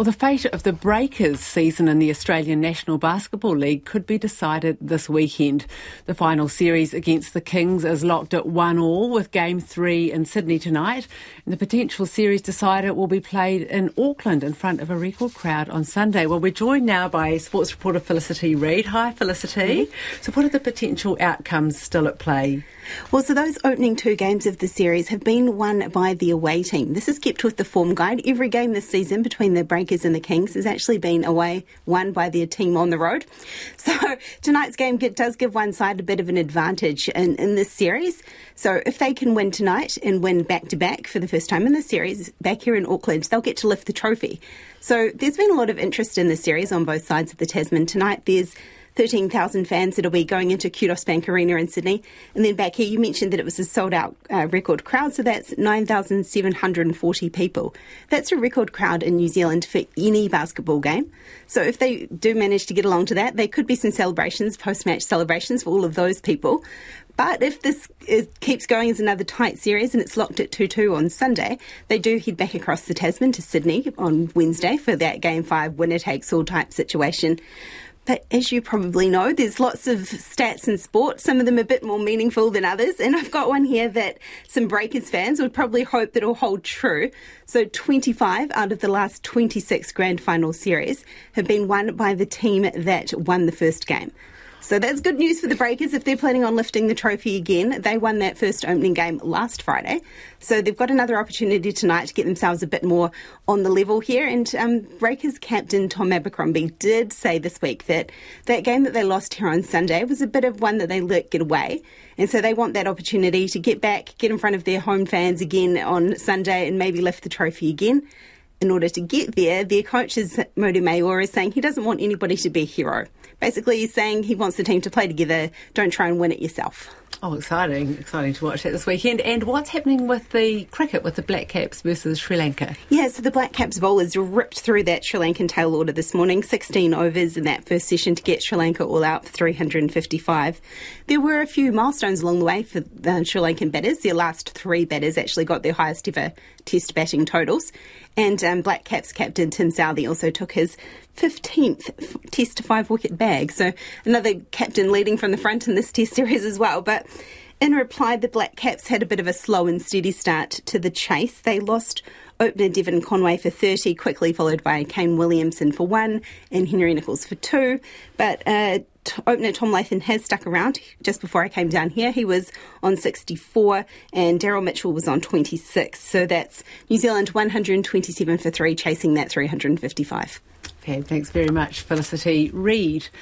Well, the fate of the Breakers season in the Australian National Basketball League could be decided this weekend. The final series against the Kings is locked at one all with game three in Sydney tonight. And the potential series decider will be played in Auckland in front of a record crowd on Sunday. Well, we're joined now by sports reporter Felicity Reid. Hi, Felicity. Mm-hmm. So, what are the potential outcomes still at play? Well, so those opening two games of the series have been won by the away team. This is kept with the form guide. Every game this season between the Breakers and the Kings has actually been away, won by their team on the road. So tonight's game does give one side a bit of an advantage in, in this series. So if they can win tonight and win back to back for the first time in the series back here in Auckland, they'll get to lift the trophy. So there's been a lot of interest in the series on both sides of the Tasman. Tonight there's 13,000 fans that'll be going into Qudos Bank Arena in Sydney. And then back here, you mentioned that it was a sold out uh, record crowd, so that's 9,740 people. That's a record crowd in New Zealand for any basketball game. So if they do manage to get along to that, there could be some celebrations, post match celebrations for all of those people. But if this keeps going as another tight series and it's locked at 2 2 on Sunday, they do head back across the Tasman to Sydney on Wednesday for that game five winner takes all type situation. But as you probably know, there's lots of stats in sport, some of them a bit more meaningful than others. And I've got one here that some Breakers fans would probably hope that will hold true. So 25 out of the last 26 grand final series have been won by the team that won the first game. So that's good news for the Breakers if they're planning on lifting the trophy again. They won that first opening game last Friday. So they've got another opportunity tonight to get themselves a bit more on the level here. And um, Breakers captain Tom Abercrombie did say this week that that game that they lost here on Sunday was a bit of one that they let get away. And so they want that opportunity to get back, get in front of their home fans again on Sunday and maybe lift the trophy again in order to get there, their coach is Mody Maor is saying he doesn't want anybody to be a hero. Basically, he's saying he wants the team to play together. Don't try and win it yourself. Oh, exciting! Exciting to watch that this weekend. And what's happening with the cricket with the Black Caps versus Sri Lanka? Yeah, so the Black Caps bowlers ripped through that Sri Lankan tail order this morning. 16 overs in that first session to get Sri Lanka all out for 355. There were a few milestones along the way for the Sri Lankan batters. Their last three batters actually got their highest ever Test batting totals. And um, Black Caps captain Tim Southee also took his 15th Test five wicket bag. So another captain leading from the front in this Test series as well. But in reply, the Black Caps had a bit of a slow and steady start to the chase. They lost opener Devon Conway for 30, quickly followed by Kane Williamson for one and Henry Nicholls for two. But uh, t- opener Tom Latham has stuck around. Just before I came down here, he was on 64 and Daryl Mitchell was on 26. So that's New Zealand 127 for three, chasing that 355. Okay, thanks very much, Felicity Reid.